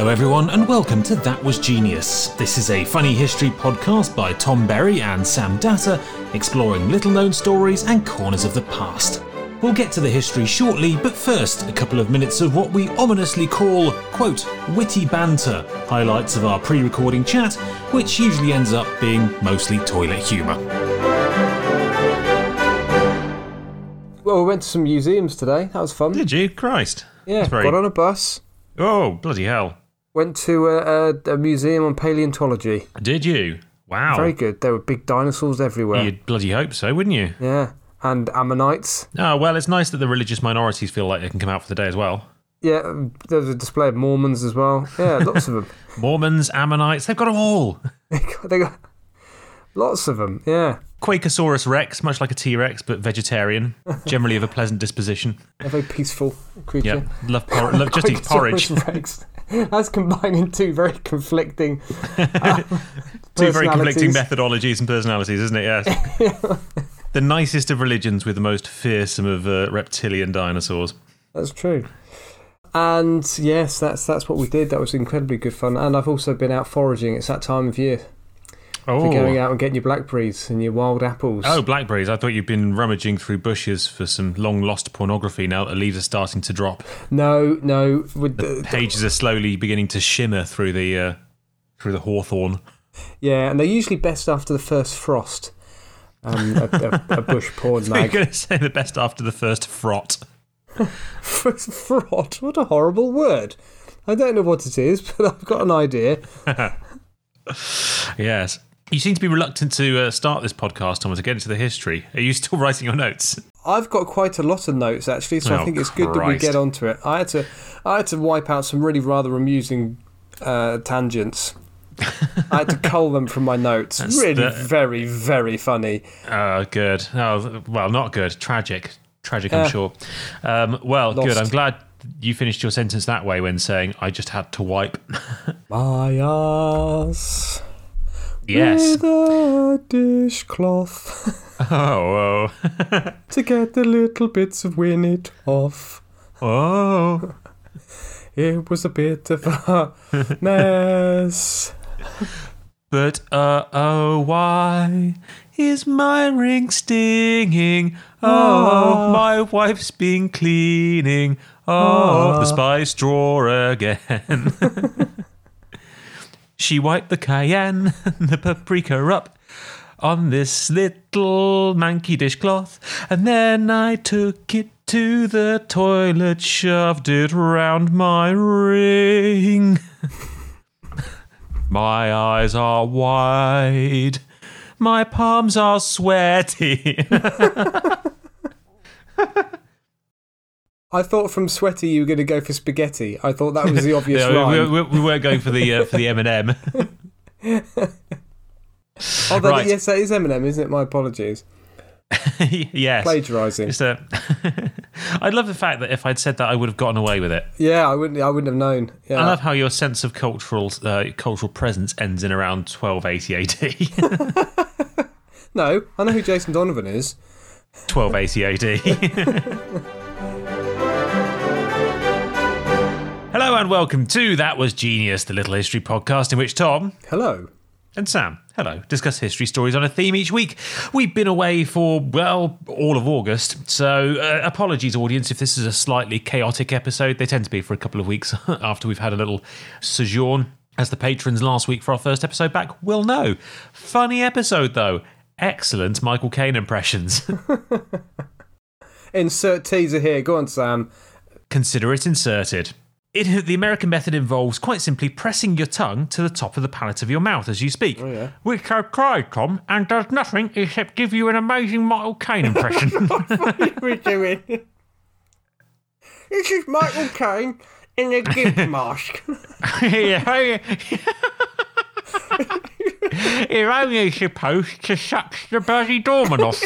Hello, everyone, and welcome to That Was Genius. This is a funny history podcast by Tom Berry and Sam Datta, exploring little known stories and corners of the past. We'll get to the history shortly, but first, a couple of minutes of what we ominously call, quote, witty banter, highlights of our pre recording chat, which usually ends up being mostly toilet humour. Well, we went to some museums today. That was fun. Did you? Christ. yeah, That's very- got on a bus. Oh, bloody hell. Went to a, a, a museum on paleontology. Did you? Wow. Very good. There were big dinosaurs everywhere. You'd bloody hope so, wouldn't you? Yeah, and ammonites. Oh, well, it's nice that the religious minorities feel like they can come out for the day as well. Yeah, there was a display of Mormons as well. Yeah, lots of them. Mormons, Ammonites, they've got them all. they got lots of them. Yeah, Quakosaurus rex, much like a T Rex, but vegetarian, generally of a pleasant disposition. a very peaceful creature. Yeah, love, por- love just eat porridge. Rex. That's combining two very conflicting. uh, Two very conflicting methodologies and personalities, isn't it? Yes. the nicest of religions with the most fearsome of uh, reptilian dinosaurs. That's true. And yes, that's that's what we did. That was incredibly good fun. And I've also been out foraging. It's that time of year. Oh, You're going out and getting your blackberries and your wild apples. Oh, blackberries. I thought you'd been rummaging through bushes for some long lost pornography now that the leaves are starting to drop. no, no. With the, Pages are slowly beginning to shimmer through the uh, through the hawthorn. yeah, and they're usually best after the first frost. Um, a, a, a bush porn You're mag. going to say the best after the first frot. Frot. What a horrible word. I don't know what it is, but I've got an idea. Yes. You seem to be reluctant to uh, start this podcast, Thomas, to get into the history. Are you still writing your notes? I've got quite a lot of notes actually, so I Oh, think it's good that we get onto it. I had to, I had to wipe out some really rather amusing uh, tangents. I had to cull them from my notes. That's really, the- very, very funny. Oh, good. Oh, well, not good. Tragic. Tragic, I'm Uh, sure. Um, well, good. I'm glad you finished your sentence that way when saying, I just had to wipe. My ass yes. with a dishcloth Oh, to get the little bits of winnet off. oh. Oh. It was a bit of a mess. But uh oh, why is my ring stinging? Oh, my wife's been cleaning. Oh, the spice drawer again. She wiped the cayenne and the paprika up on this little manky dishcloth, and then I took it to the toilet, shoved it round my ring. My eyes are wide. My palms are sweaty. I thought from sweaty you were going to go for spaghetti. I thought that was the obvious Yeah, we, rhyme. we, we weren't going for the uh, for the M and M. oh, that, right. yes, that is Eminem, isn't it? My apologies. Yes. Plagiarising. Just, uh, I love the fact that if I'd said that, I would have gotten away with it. Yeah, I wouldn't. I wouldn't have known. Yeah. I love how your sense of cultural uh, cultural presence ends in around 1280 AD. no, I know who Jason Donovan is. 1280 AD. Hello and welcome to That Was Genius, the little history podcast in which Tom Hello. and Sam, hello, discuss history stories on a theme each week. We've been away for, well, all of August, so uh, apologies, audience, if this is a slightly chaotic episode. They tend to be for a couple of weeks after we've had a little sojourn. As the patrons last week for our first episode back will know. Funny episode, though. Excellent Michael Caine impressions. Insert teaser here. Go on, Sam. Consider it inserted. It, the American method involves quite simply pressing your tongue to the top of the palate of your mouth as you speak. Oh, yeah. Which I've tried, Tom, and does nothing except give you an amazing Michael Caine impression. We're doing. This is Michael Caine in a gift mask. Yeah. You're only supposed to suck the bloody doorman off.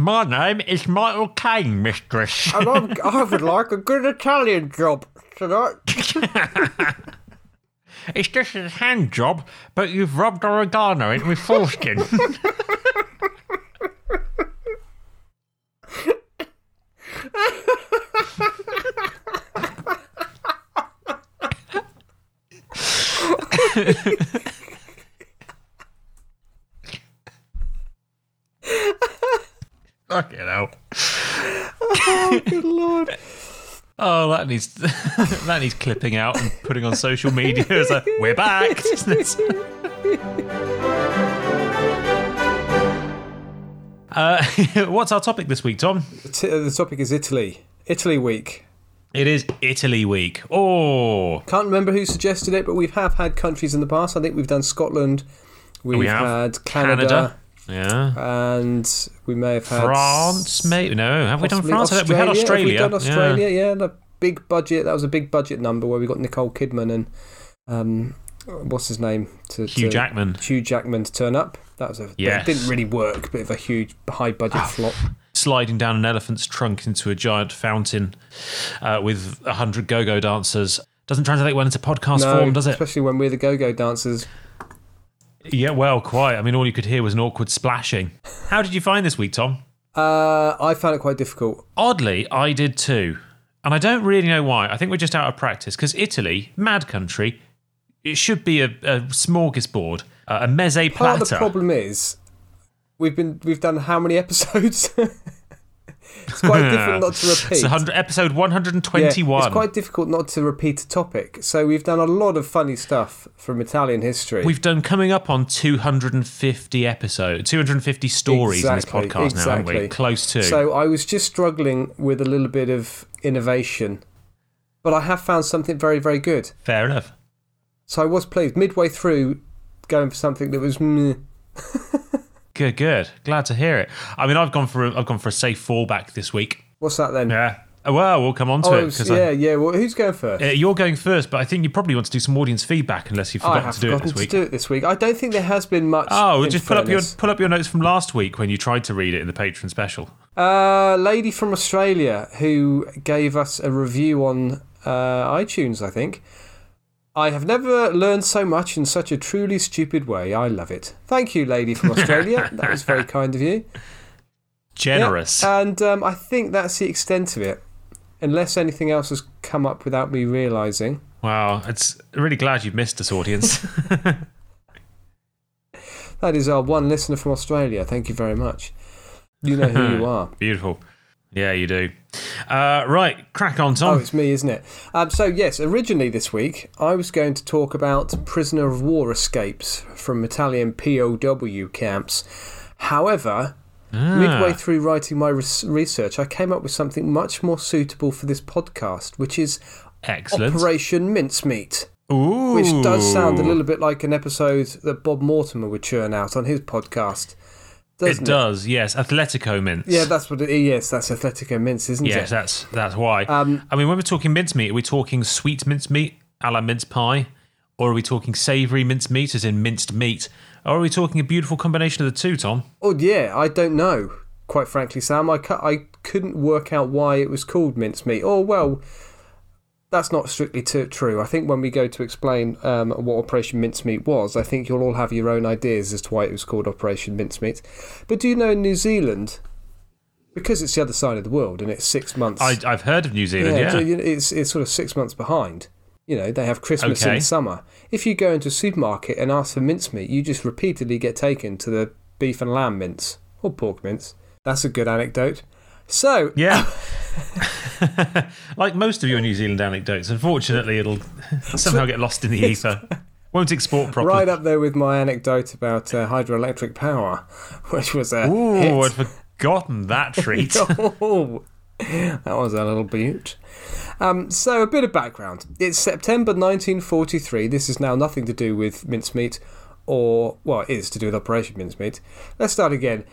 My name is Michael Caine, mistress. and I'm, I would like a good Italian job tonight. it's just a hand job, but you've rubbed oregano into my foreskin. Fucking oh, Good lord. Oh, that needs that needs clipping out and putting on social media as a we're back. uh, what's our topic this week, Tom? The topic is Italy. Italy week. It is Italy week. Oh, Can't remember who suggested it, but we have had countries in the past. I think we've done Scotland. We've we have had Canada, Yeah. and we may have had France, maybe no. Have we done France? Don't- We had Have Australia. we done Yeah. Australia? Yeah, the big budget. That was a big budget number where we got Nicole Kidman and um, what's his name to Hugh to- Jackman Hugh Jackman to turn up. That was a it didn't really work. Bit of a huge high budget flop. sliding down an elephant's trunk into a giant fountain uh, with a hundred go-go dancers. Doesn't translate well into podcast No, form, does it? especially when we're the go-go dancers. Yeah, well, quite. I mean, all you could hear was an awkward splashing. How did you find this week, Tom? Uh, I found it quite difficult. Oddly, I did too. And I don't really know why. I think we're just out of practice because Italy, mad country, it should be a, a smorgasbord, a meze Part platter. of the problem is we've been we've done how many episodes? it's quite difficult not to repeat. It's 100, episode Yeah, 121. it's quite difficult not to repeat a topic. So we've done a lot of funny stuff from Italian history. We've done coming up on 250 episodes, 250 stories Exactly, in this podcast now, haven't we? exactly. Close to. So I was just struggling with a little bit of innovation, but I have found something very very good. Fair enough. So I was pleased. Midway through, going for something that was. Good, good. Glad to hear it. I mean, I've gone for a, I've gone for a safe fallback this week. What's that then? Yeah. Oh, Well, we'll come on to Oh, it was- because yeah, yeah. Well, who's going first? you're going first, but I think you probably want to do some audience feedback unless you've I forgotten to do it forgotten this to week. do it this week. I don't think there has been much. Oh, in just pull up your pull up your notes from last week when you tried to read it in the patron special. Uh, lady from Australia who gave us a review on uh, iTunes, I think. I have never learned so much in such a truly stupid way. I love it. Thank you, lady from Australia. that was very kind of you. Generous. Yeah, And um, I think that's the extent of it. Unless anything else has come up without me realising. Wow, it's really glad you've missed us, audience. That is our one listener from Australia. Thank you very much. You know who you are. Beautiful. Yeah, you do. Uh, right, crack on, Tom. Oh, it's me, isn't it? Um, so, yes, originally this week, I was going to talk about prisoner of war escapes from Italian POW camps. However, Ah. midway through writing my res- research, I came up with something much more suitable for this podcast, which is Excellent. Operation Mincemeat. Ooh. Which does sound a little bit like an episode that Bob Mortimer would churn out on his podcast. Doesn't It does, yes. Athletico mince. Yeah, that's what it is. Yes, that's Athletico Mince, isn't Yes, it? Yes, that's that's why. Um, I mean, when we're talking mincemeat, are we talking sweet mincemeat a la mince pie? Or are we talking savoury mince meat, as in minced meat? Or are we talking a beautiful combination of the two, Tom? Oh yeah, I don't know. Quite frankly, Sam, I, cu- I couldn't work out why it was called mince meat. Oh well, that's not strictly t- true. I think when we go to explain um, what Operation Mincemeat was, I think you'll all have your own ideas as to why it was called Operation Mincemeat. But do you know in New Zealand, because it's the other side of the world and it's six months. I, I've heard of New Zealand, yeah, yeah. so, you know, it's it's sort of six months behind. You know, they have Christmas Okay. in summer. If you go into a supermarket and ask for mincemeat, you just repeatedly get taken to the beef and lamb mince or pork mince. That's a good anecdote. So, Yeah. like most of your New Zealand anecdotes, unfortunately, it'll somehow get lost in the ether. Won't export properly. right up there with my anecdote about uh, hydroelectric power, which was a Ooh, hit. I'd forgotten that treat. Oh, that was a little beaut. Um, so, a bit of background. It's September 1943. This is now nothing to do with mincemeat, or, well, it is to do with Operation Mincemeat. Let's start again.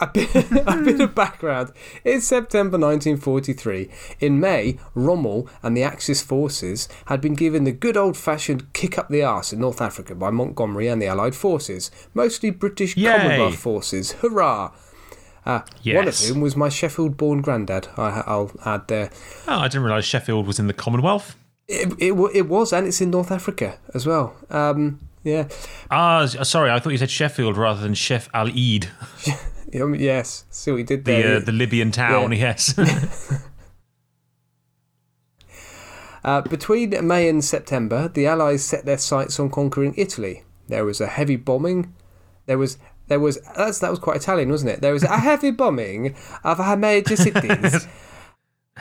A bit, a bit of background. It's September 1943. In May, Rommel and the Axis forces had been given the good old fashioned kick up the arse in North Africa by Montgomery and the Allied forces, mostly British Yay. Commonwealth forces. Hurrah! Uh, One of whom was my Sheffield born granddad, I, I'll add there. Oh, I didn't realise Sheffield was in the Commonwealth. It, it, it was, and it's in North Africa as well. Um, yeah. Ah, sorry, I thought you said Sheffield rather than Chef Al Eid, yes, see what he did the there. uh, the Libyan town. Yeah. Yes. Uh, between May and September, the Allies set their sights on conquering Italy. There was a heavy bombing. There was there was that's, that was quite Italian, wasn't it? There was a heavy bombing of our major cities,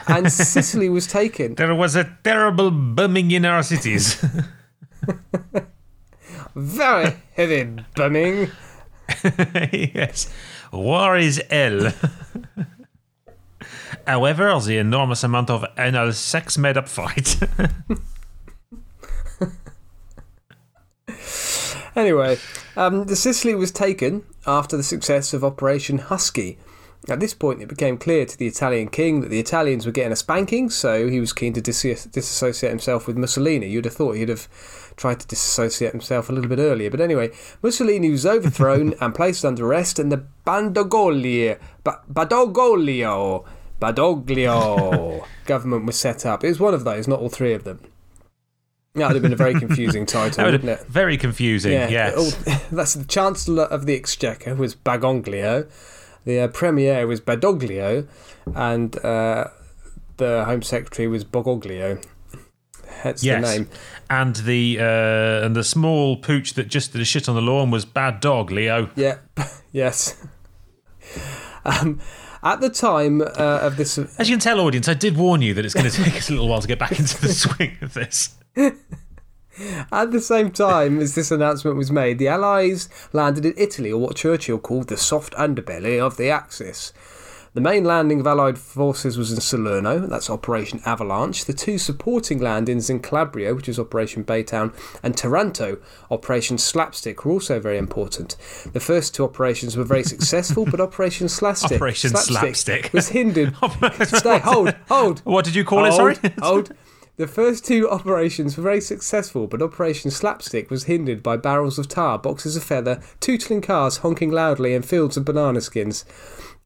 and Sicily was taken. There was a terrible bombing in our cities. Very heavy bombing. yes. War is hell. However, the enormous amount of anal sex made up for it. Anyway, um, the Sicily was taken after the success of Operation Husky. At this point, it became clear to the Italian king that the Italians were getting a spanking, so he was keen to dis- disassociate himself with Mussolini. You'd have thought he'd have tried to disassociate himself a little bit earlier. But anyway, Mussolini was overthrown and placed under arrest, and the Bandogoli, ba- Badoglio, Badoglio government was set up. It was one of those, not all three of them. That would have been a very confusing title, would- wouldn't it? Very confusing, yes. oh, that's the Chancellor of the Exchequer was Bagoglio, the uh, Premier was Badoglio, and uh, the Home Secretary was Bogoglio. That's yes. the name. And the uh, and the small pooch that just did a shit on the lawn was bad dog, Leo. Yeah, yes. Um, at the time uh, of this, As you can tell, audience, I did warn you that it's going to take us a little while to get back into the swing of this. At the same time as this announcement was made, the Allies landed in Italy, or what Churchill called the soft underbelly of the Axis. The main landing of Allied forces was in Salerno, that's Operation Avalanche. The two supporting landings in Calabria, which is Operation Baytown, and Taranto, Operation Slapstick, were also very important. The first two operations were very successful, but Operation Slapstick, Operation Slapstick. was hindered. Stay, hold, hold. What did you call it? Sorry. hold. The first two operations were very successful, but Operation Slapstick was hindered by barrels of tar, boxes of feather, tootling cars honking loudly, and fields of banana skins.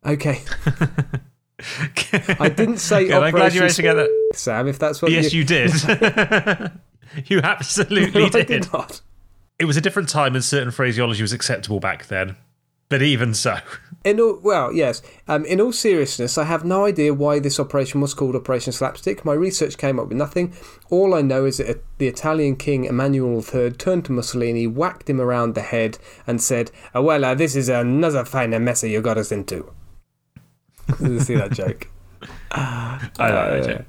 Okay, I didn't say Good, I'm glad you Operation managed to get that. Sam. If that's what Yes, you, you did. you absolutely I did. did not. It was a different time and certain phraseology was acceptable back then. But even so. In all, well, yes. Um, in all seriousness, I have no idea why this operation was called Operation Slapstick. My research came up with nothing. All I know is that uh, the Italian King Emmanuel III turned to Mussolini, whacked him around the head, and said, oh, "Well, uh, this is another fine mess you got us into." Did you see that joke? I know, Jay.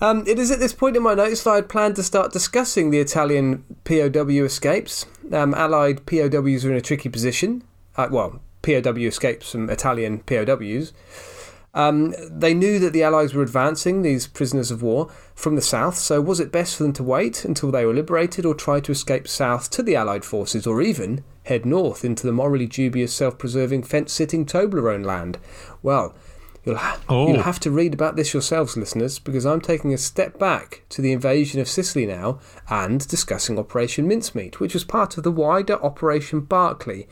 Um, it is at this point in my notes that I had planned to start discussing the Italian POW escapes. Um, Allied POWs are in a tricky position. Uh, well, POW escapes from Italian POWs. Um, they knew that the Allies were advancing, these prisoners of war, from the south, so was it best for them to wait until they were liberated or try to escape south to the Allied forces or even head north into the morally dubious, self preserving, fence sitting Toblerone land? Well, You'll, ha- Oh. you'll have to read about this yourselves, listeners, because I'm taking a step back to the invasion of Sicily now and discussing Operation Mincemeat, which was part of the wider Operation Barclay,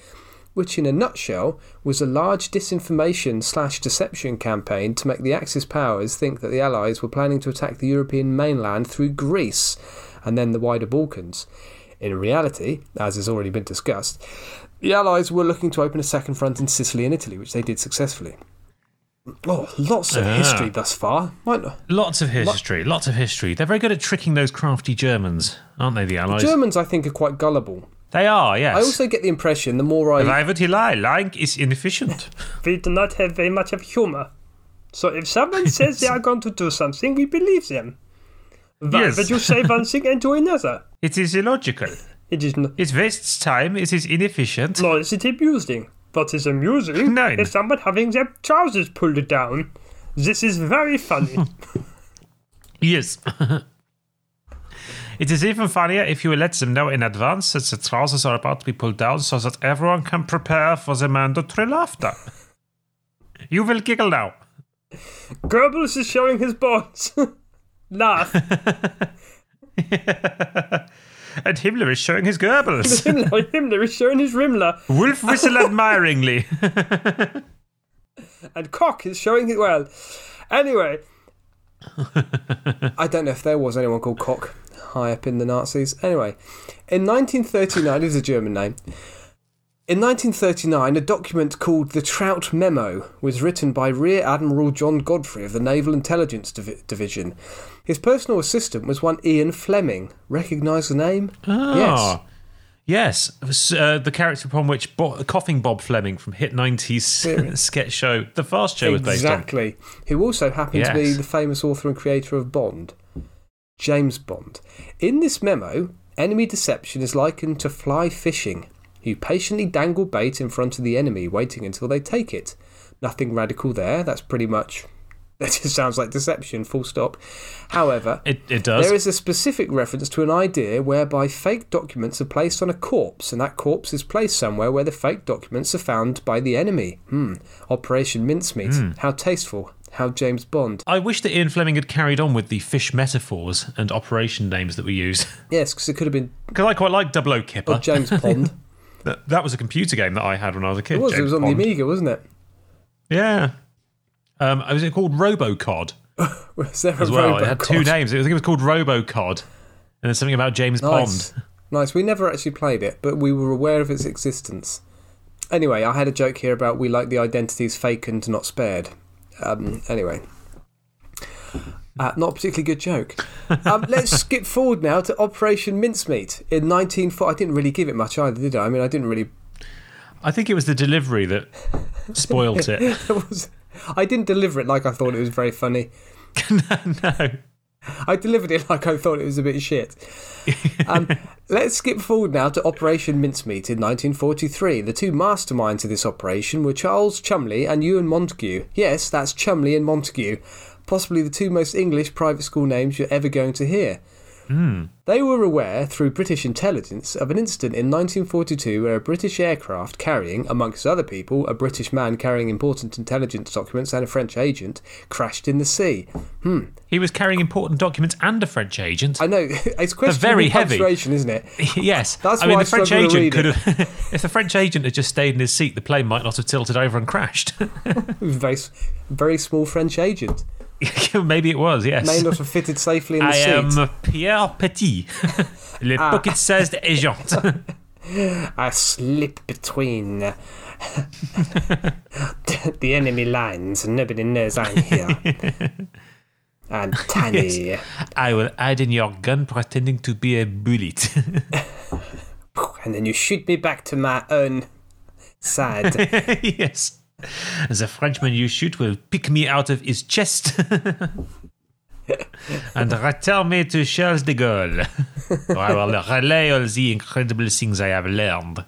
which in a nutshell was a large disinformation slash deception campaign to make the Axis powers think that the Allies were planning to attack the European mainland through Greece and then the wider Balkans. In reality, as has already been discussed, the Allies were looking to open a second front in Sicily and Italy, which they did successfully. Oh, lots of Ah. history thus far. Might not. Lots of history, lots of history. They're very good at tricking those crafty Germans, aren't they, the Allies? The Germans, I think, are quite gullible. They are, yes. I also get the impression the more I. Why would he lie? Lying is inefficient. we do not have very much of humor. So if someone says they are going to do something, we believe them. Why Yes. would you say one thing and do another? it is illogical. It is not. It wastes time, it is inefficient. Nor is it amusing. What is amusing Nine. is someone having their trousers pulled down. This is very funny. Yes. It is even funnier if you let them know in advance that the trousers are about to be pulled down so that everyone can prepare for the mandatory laughter. You will giggle now. Goebbels is showing his balls. Laugh. And Himmler is showing his Goebbels. Himmler, Himmler is showing his Rimmler. Wolf whistle admiringly. And Koch is showing his. Well, anyway, I don't know if there was anyone called Koch high up in the Nazis. Anyway, in 1939, it was a German name. In 1939, a document called the Trout Memo was written by Rear Admiral John Godfrey of the Naval Intelligence Divi- Division. His personal assistant was one Ian Fleming. Recognise the name? Ah. Yes, S- uh, the character upon which Bo- Coughing Bob Fleming from Hit 90s sketch show, The Fast Show, was based on. Exactly. Who also happened to be the famous author and creator of Bond, James Bond. In this memo, enemy deception is likened to fly fishing. You patiently dangle bait in front of the enemy, waiting until they take it. Nothing radical there. That's pretty much. That just sounds like deception, full stop. However, It, it does. there is a specific reference to an idea whereby fake documents are placed on a corpse, and that corpse is placed somewhere where the fake documents are found by the enemy. Hmm. Operation Mincemeat. Hmm. How tasteful. How James Bond. I wish that Ian Fleming had carried on with the fish metaphors and operation names that we use. Yes, because it could have been Because I quite like Double O Kipper. or James Pond. That, that was a computer game that I had when I was a kid. It was. it was on Bond. the Amiga, wasn't it? Yeah. Um, was it called RoboCod Was there as well? It had two names. I think it was called RoboCod, and there's something about James Nice. Bond. Nice. We never actually played it, but we were aware of its existence. Anyway, I had a joke here about we like the identities fakened, not spared. Um, anyway. Uh, not a particularly good joke. Um, let's skip forward now to Operation Mincemeat in 1940. I didn't really give it much either, did I? I mean, I didn't really. I think it was the delivery that spoilt it. It was, I didn't deliver it like I thought it was very funny. no. I delivered it like I thought it was a bit shit. Um, let's skip forward now to Operation Mincemeat in 1943. The two masterminds of this operation were Charles Chumley and Ewan Montague. Yes, that's Chumley and Montague, possibly the two most English private school names you're ever going to hear. They were aware, through British intelligence, of an incident in 1942 where a British aircraft carrying, amongst other people, a British man carrying important intelligence documents and a French agent, crashed in the sea. Hmm. He was carrying important documents and a French agent. I know it's questionable very heavy. isn't it? yes. That's I mean, why the I French agent could have. if the French agent had just stayed in his seat, the plane might not have tilted over and crashed. Very, very small French agent. Maybe it was, yes. May not have fitted safely in the I am Pierre Petit, le Ah. pocket sized agent. I slip between the enemy lines and nobody knows I'm here. and Tanny. I will hide in your gun pretending to be a bullet. And then you shoot me back to my own side. yes. The Frenchman you shoot will pick me out of his chest and return me to Charles de Gaulle. I will relay all the incredible things I have learned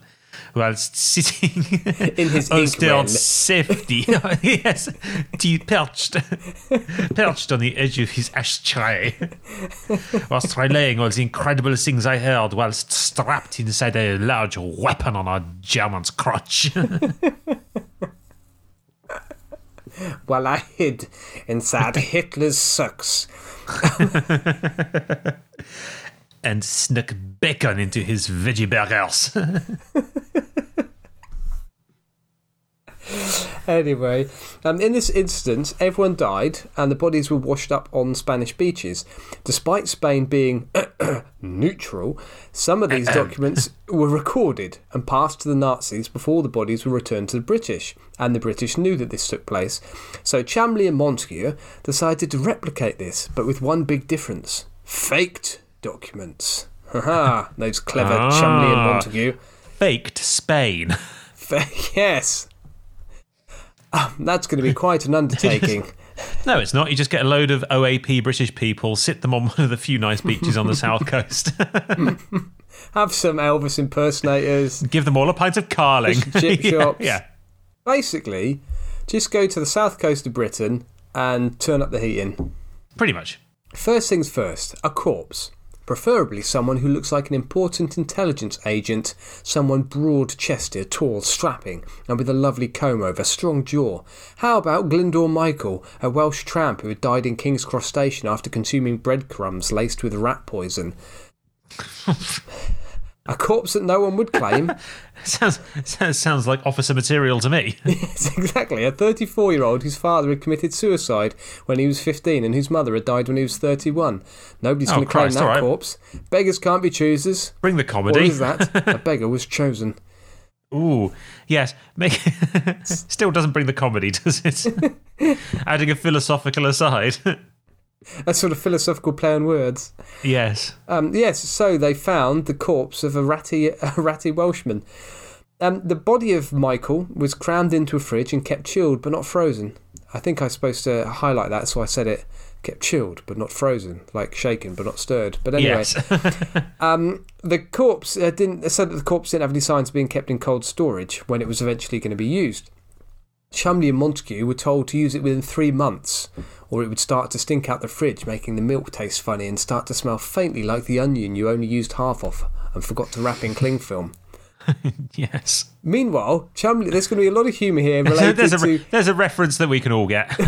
whilst sitting In his on safety. yes, perched, perched on the edge of his ashtray, whilst relaying all the incredible things I heard whilst strapped inside a large weapon on a German's crotch. While I hid inside Hitler's socks. and snuck bacon into his veggie burgers. Anyway, um, in this instance, everyone died and the bodies were washed up on Spanish beaches. Despite Spain being neutral, some of these documents were recorded and passed to the Nazis before the bodies were returned to the British, and the British knew that this took place. So Chamley and Montague decided to replicate this, but with one big difference faked documents. Haha, those clever Chamley and Ah. Montague. Faked Spain. Yes. Um, that's going to be quite an undertaking. No, it's not. You just get a load of OAP British people, sit them on one of the few nice beaches on the south coast, Have some Elvis impersonators. give them all a pint of carling. Chip yeah, shops. yeah. Basically, just go to the south coast of Britain and turn up the heating. Pretty much. First things first, a corpse. Preferably someone who looks like an important intelligence agent, someone broad chested, tall, strapping, and with a lovely comb over, strong jaw. How about Glyndwr Michael, a Welsh tramp who had died in King's Cross Station after consuming breadcrumbs laced with rat poison? a corpse that no one would claim. Sounds, sounds like officer material to me. Yes, exactly. A 34 year old whose father had committed suicide when he was 15 and whose mother had died when he was 31. Nobody's Oh, going to claim that right. corpse. Beggars can't be choosers. Bring the What comedy. is that? a beggar was chosen. Ooh, yes. Make, still doesn't bring the comedy, does it? Adding a philosophical aside. A sort of philosophical play on words. yes. Um, yes, so they found the corpse of a ratty, a ratty Welshman. Um, the body of Michael was crammed into a fridge and kept chilled but not frozen. I think I was supposed to highlight that, so I said it kept chilled but not frozen, like shaken but not stirred. But anyway, Yes. the corpse uh, didn't said that the corpse didn't have any signs of being kept in cold storage when it was eventually going to be used. Chumley and Montague were told to use it within three months, or it would start to stink out the fridge, making the milk taste funny and start to smell faintly like the onion you only used half of and forgot to wrap in cling film. yes. Meanwhile, Chumley, there's going to be a lot of humour here related there's, a, to. there's a reference that we can all get.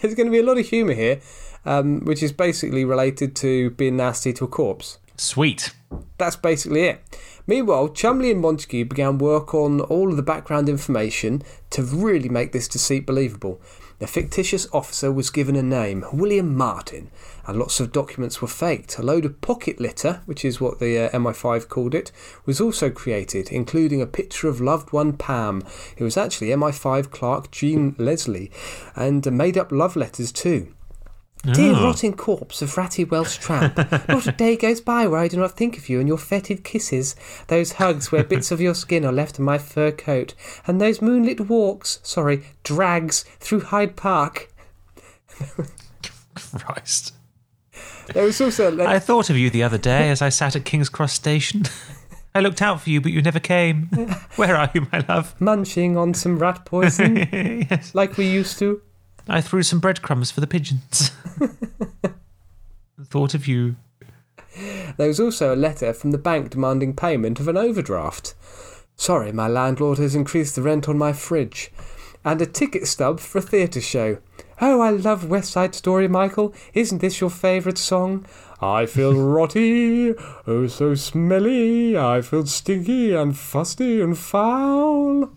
There's going to be a lot of humour here, um, which is basically related to being nasty to a corpse. Sweet. That's basically it. Meanwhile, Chumley and Montague began work on all of the background information to really make this deceit believable. The fictitious officer was given a name, William Martin, and lots of documents were faked. A load of pocket litter, which is what the uh, MI5 called it, was also created, including a picture of loved one Pam, who was actually MI5 clerk Jean Leslie, and uh, made up love letters too. Dear ah. rotting corpse of ratty Welsh tramp, not a day goes by where I do not think of you and your fetid kisses, those hugs where bits of your skin are left on my fur coat, and those moonlit walks, sorry, drags, through Hyde Park. Christ. There was also I thought of you the other day as I sat at King's Cross Station. I looked out for you, but you never came. Where are you, my love? munching on some rat poison, yes. like we used to. I threw some breadcrumbs for the pigeons. thought of you. There was also a letter from the bank demanding payment of an overdraft. Sorry, my landlord has increased the rent on my fridge. And a ticket stub for a theatre show. Oh, I love West Side Story, Michael. Isn't this your favourite song? I feel rotty, oh so smelly. I feel stinky and fusty and foul.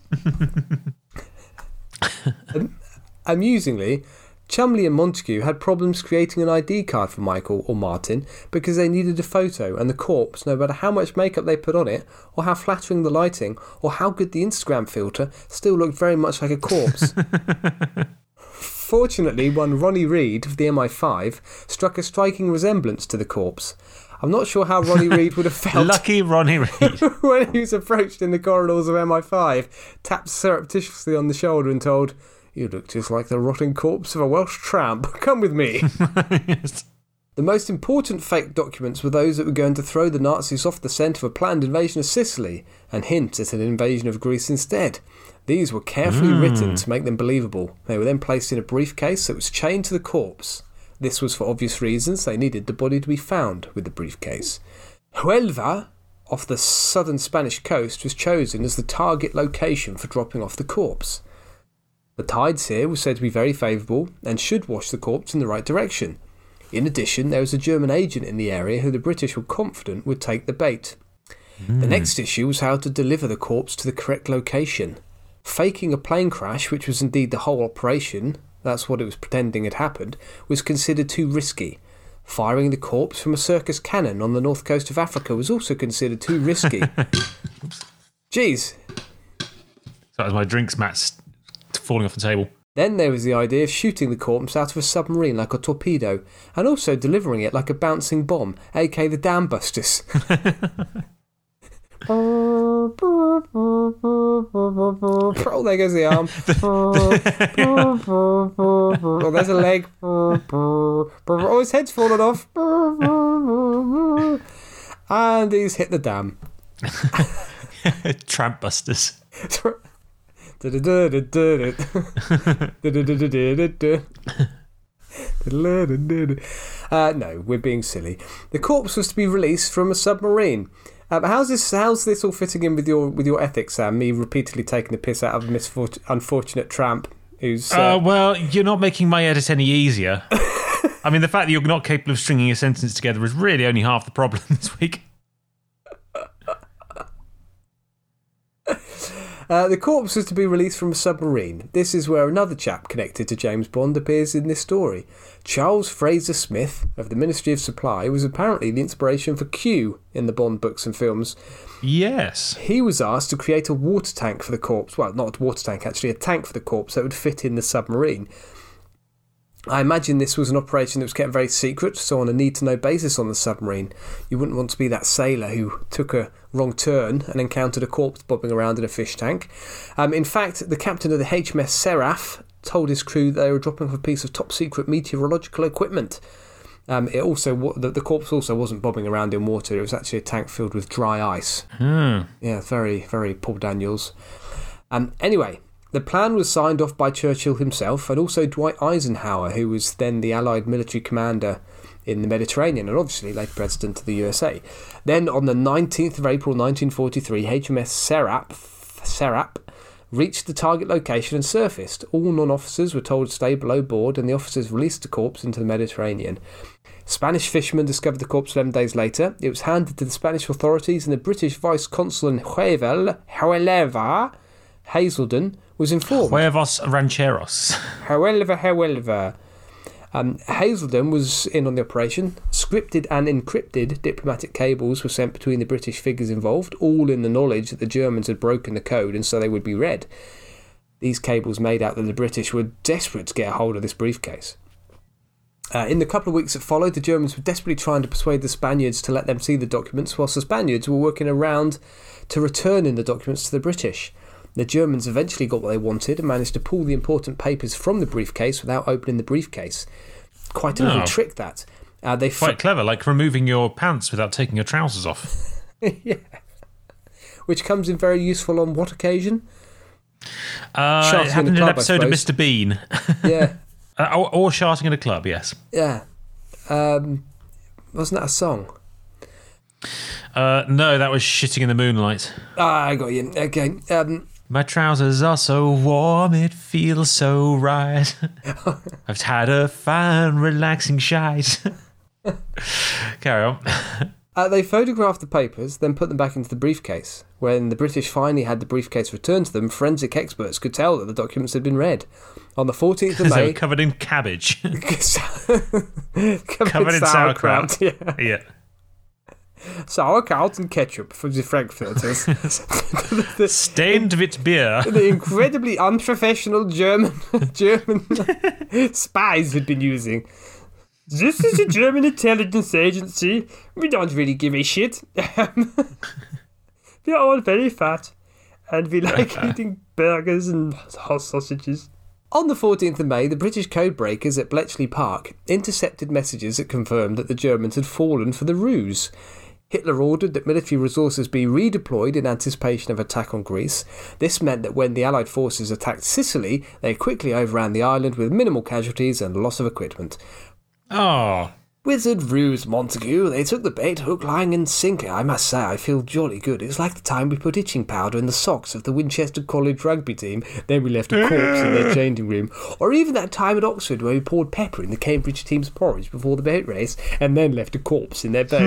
Amusingly, Chumley and Montague had problems creating an ID card for Michael or Martin because they needed a photo and the corpse, no matter how much makeup they put on it, or how flattering the lighting, or how good the Instagram filter, still looked very much like a corpse. Fortunately, one Ronnie Reed of the MI5 struck a striking resemblance to the corpse. I'm not sure how Ronnie Reed would have felt Lucky Ronnie Reed. when he was approached in the corridors of MI5, tapped surreptitiously on the shoulder and told, You look just like the rotting corpse of a Welsh tramp. Come with me. Yes. The most important fake documents were those that were going to throw the Nazis off the scent of a planned invasion of Sicily and hint at an invasion of Greece instead. These were carefully written hmm. to make them believable. They were then placed in a briefcase that was chained to the corpse. This was for obvious reasons. They needed the body to be found with the briefcase. Huelva, off the southern Spanish coast, was chosen as the target location for dropping off the corpse. The tides here were said to be very favourable and should wash the corpse in the right direction. In addition, there was a German agent in the area who the British were confident would take the bait. The hmm. next issue was how to deliver the corpse to the correct location. Faking a plane crash, which was indeed the whole operation, that's what it was pretending had happened, was considered too risky. Firing the corpse from a circus cannon on the north coast of Africa was also considered too risky. Jeez. That was my drinks mats falling off the table. Then there was the idea of shooting the corpse out of a submarine like a torpedo, and also delivering it like a bouncing bomb, aka the Dam Busters. oh, there goes the arm. oh, there's a leg. Oh, his head's fallen off. And he's hit the dam. Tramp busters. Uh, no, we're being silly. The corpse was to be released from a submarine. Um, how's this? How's this all fitting in with your with your ethics, Sam? Me repeatedly taking the piss out of a misfort- unfortunate tramp who's uh, Uh, well, you're not making my edit any easier. I mean, the fact that you're not capable of stringing a sentence together is really only half the problem this week. Uh, the corpse was to be released from a submarine. This is where another chap connected to James Bond appears in this story. Charles Fraser Smith of the Ministry of Supply was apparently the inspiration for Q in the Bond books and films. Yes. He was asked to create a water tank for the corpse. Well, not a water tank, actually, a tank for the corpse that would fit in the submarine. I imagine this was an operation that was kept very secret, so on a need to know basis on the submarine. You wouldn't want to be that sailor who took a wrong turn and encountered a corpse bobbing around in a fish tank. Um, in fact, the captain of the HMS Seraph told his crew they were dropping off a piece of top secret meteorological equipment. Um, it also the, the corpse also wasn't bobbing around in water. It was actually a tank filled with dry ice. Yeah, very very Paul Daniels. Um, anyway, the plan was signed off by Churchill himself and also Dwight Eisenhower, who was then the Allied military commander in the Mediterranean and obviously later president of the USA. Then on the 19th of April 1943, HMS Serap, Serap reached the target location and surfaced. All non officers were told to stay below board and the officers released the corpse into the Mediterranean. Spanish fishermen discovered the corpse 11 days later. It was handed to the Spanish authorities, and the British vice consul in Huelva, Huelva, Haselden, was informed. Huevos rancheros. However, however, um, Haselden was in on the operation. Scripted and encrypted diplomatic cables were sent between the British figures involved, all in the knowledge that the Germans had broken the code and so they would be read. These cables made out that the British were desperate to get a hold of this briefcase. Uh, in the couple of weeks that followed, the Germans were desperately trying to persuade the Spaniards to let them see the documents, whilst the Spaniards were working around to return in the documents to the British. The Germans eventually got what they wanted and managed to pull the important papers from the briefcase without opening the briefcase. Quite a little Oh. trick that. Uh, they Quite clever, like removing your pants without taking your trousers off. yeah. Which comes in very useful on what occasion? Uh, it happened in an club, I episode of. Mr. Bean. Yeah, Uh, or, or sharting in a club, yes. yeah. Um, wasn't that a song? Uh, no, that was shitting in the moonlight. Ah, I got you. Okay. Um, My trousers are so warm, it feels so right. I've had a fine, relaxing shite. Carry on. Uh, they photographed the papers, then put them back into the briefcase. When the British finally had the briefcase returned to them, forensic experts could tell that the documents had been read. On the 14th of they were May, covered in cabbage. covered, covered in sauerkraut. Yeah. yeah. Sauerkraut and ketchup for the Frankfurters. the, Stained with beer. the incredibly unprofessional German German spies had been using. This is a German intelligence agency. We don't really give a shit. We're all very fat. And we like eating burgers and hot sausages. On the 14th of May, the British codebreakers at Bletchley Park intercepted messages that confirmed that the Germans had fallen for the ruse. Hitler ordered that military resources be redeployed in anticipation of attack on Greece. This meant that when the Allied forces attacked Sicily, they quickly overran the island with minimal casualties and loss of equipment. Oh. Wizard ruse, Montague. They took the bait, hook, line, and sinker. I must say, I feel jolly good. It's like the time we put itching powder in the socks of the Winchester College rugby team, then we left a corpse in their changing room. Or even that time at Oxford where we poured pepper in the Cambridge team's porridge before the boat race, and then left a corpse in their boat.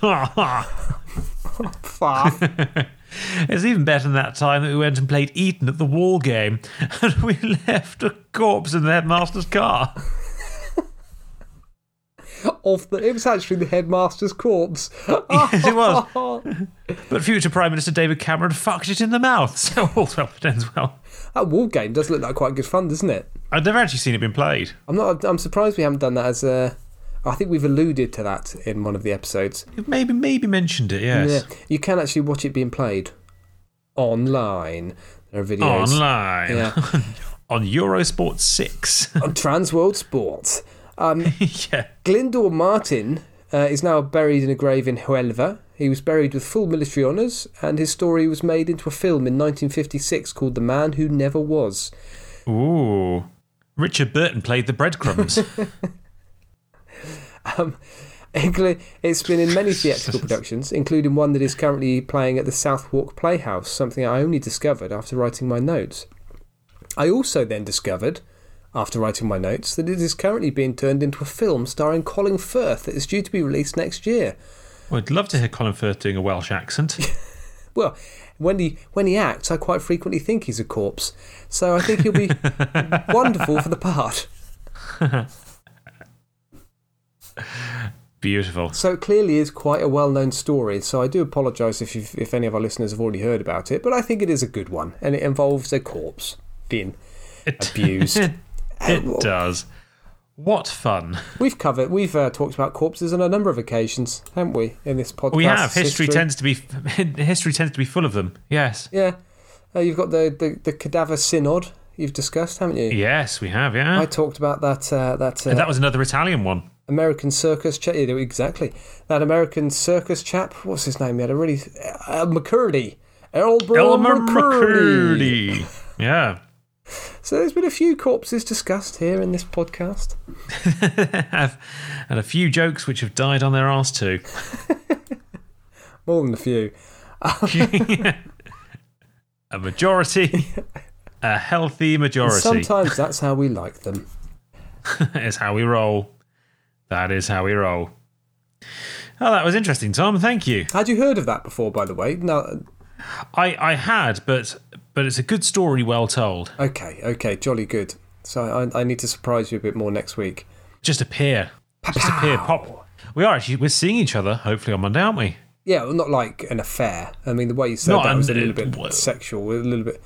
Far. it's even better than that time that we went and played Eton at the wall game and we left a corpse in the headmaster's car. Off the, it was actually the headmaster's corpse. yes, it was. But future Prime Minister David Cameron fucked it in the mouth, so all's well that ends well. that wall game does look like quite good fun, doesn't it? I've never actually seen it been played. I'm not. I'm surprised we haven't done that as a. I think we've alluded to that in one of the episodes. You've maybe maybe mentioned it, yes. Yeah, you can actually watch it being played online. There are videos Online. Yeah. On Eurosport 6. on Transworld Sport. Um, yeah. Glyndwr Martin uh, is now buried in a grave in Huelva. He was buried with full military honours, and his story was made into a film in 1956 called The Man Who Never Was. Ooh. Richard Burton played the breadcrumbs. Inclu- It's been in many theatrical productions, including one that is currently playing at the Southwark Playhouse, something I only discovered after writing my notes. I also then discovered, after writing my notes, that it is currently being turned into a film starring Colin Firth that is due to be released next year. well, I'd love to hear Colin Firth doing a Welsh accent. Well, when he when he acts, I quite frequently think he's a corpse. So I think he'll be wonderful for the part. Beautiful. So it clearly is quite a well-known story. So I do apologise if you've, if any of our listeners have already heard about it, but I think it is a good one, and it involves a corpse being It, abused. it, does. What fun. We've covered, we've uh, talked about corpses on a number of occasions, haven't we? In this podcast, We have. History, tends to be history tends to be full of them. Yes. Yeah, uh, you've got the, the the cadaver synod. You've discussed, haven't you? Yes, we have. Yeah. I talked about that uh, that, uh, And that was another Italian one. American circus chap. Yeah, exactly. That American circus chap. What's his name? He had a really uh, McCurdy. Elmer, Elmer McCurdy. McCurdy. Yeah. So there's been a few corpses discussed here in this podcast. have, and a few jokes which have died on their arse too. More than a few. a majority, a healthy majority Sometimes that's how we like them. is how we roll. That is how we roll. Oh, that was interesting, Tom. Thank you. Had you heard of that before, by the way? No. I, I had, but but it's a good story, well told. Okay, okay, jolly good. So I, I need to surprise you a bit more next week. Just appear, just appear, pop. We are actually we're seeing each other. Hopefully on Monday, aren't we? Yeah, well, not like an affair. I mean, the way you said Not that was a little bit well- sexual, a little bit.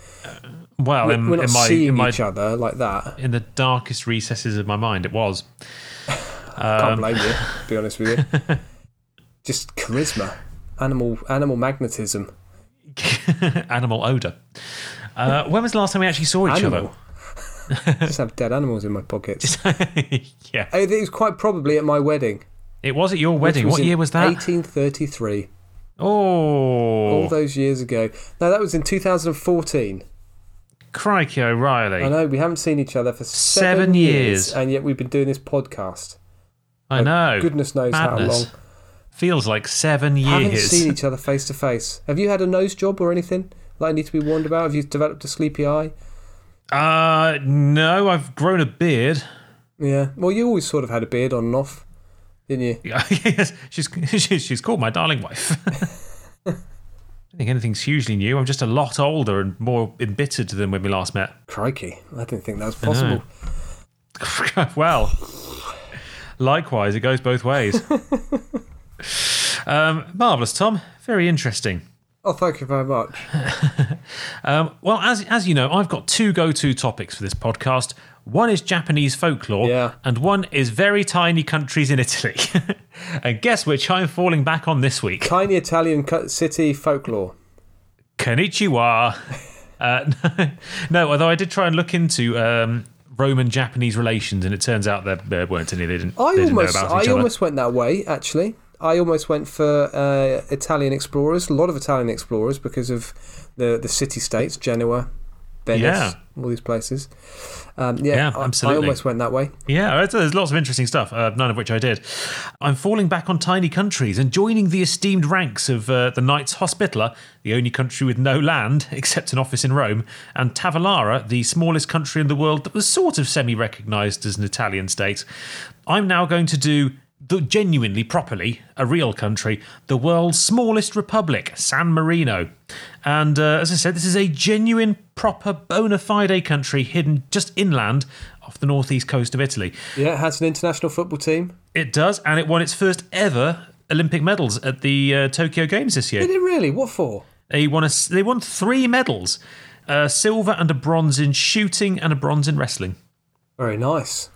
Well, in, We're not in my seeing in my each other like that. in the darkest recesses of my mind, it was. Can't Um, blame you. To be honest with you, just charisma, animal, animal magnetism. animal odor. Uh, when was the last time we actually saw each Animal. just have dead animals in my pockets. yeah, Oh, It was quite probably at my wedding. it was at your wedding. What year was that? 1833. Oh, All those years ago. No, that was in 2014. crikey, O'Reilly! I know we haven't seen each other for seven, Seven years, years. and yet we've been doing this podcast. I know. Goodness knows how long. Feels like seven years. Haven't seen each other face to face. Have you had a nose job or anything that I need to be warned about? Have you developed a sleepy eye? Uh, no, I've grown a beard. Yeah. Well, you always sort of had a beard on and off, didn't you? yes, she's, she's she's called my darling wife. I don't think anything's hugely new. I'm just a lot older and more embittered than when we last met. Crikey, I didn't think that was possible. well, likewise, it goes both ways. Um, marvelous, Tom. Very interesting. Oh, thank you very much. Um, well, as as you know, I've got two go-to topics for this podcast. One is Japanese folklore, Yeah. and one is very tiny countries in Italy. and guess which I'm falling back on this week? Tiny Italian city folklore. Konnichiwa. Uh, no, although I did try and look into um, Roman Japanese relations, and it turns out there, there weren't any. They didn't. I they didn't almost, about I other. almost went that way actually. I almost went for uh, Italian explorers. A lot of Italian explorers because of the the city states, Genoa, Venice, Yeah. all these places. Um, yeah, Yeah, I- I, almost went that way. Yeah, there's- lots of interesting stuff, uh, none of which I did. I'm falling back on tiny countries and joining the esteemed ranks of uh, the Knights Hospitaller, the only country with no land except an office in Rome, and Tavolara, the smallest country in the world that was sort of semi recognised as an Italian state. I'm now going to do. The genuinely, properly, a real country, the world's smallest republic, San Marino. And uh, as I said, this is a genuine, proper, bona fide country hidden just inland off the northeast coast of Italy. Yeah, it has an international football team. It does, and it won its first ever Olympic medals at the uh, Tokyo Games this year. Did it really? What for? They won a, they won three medals: a silver and a bronze in shooting and a bronze in wrestling. Very nice.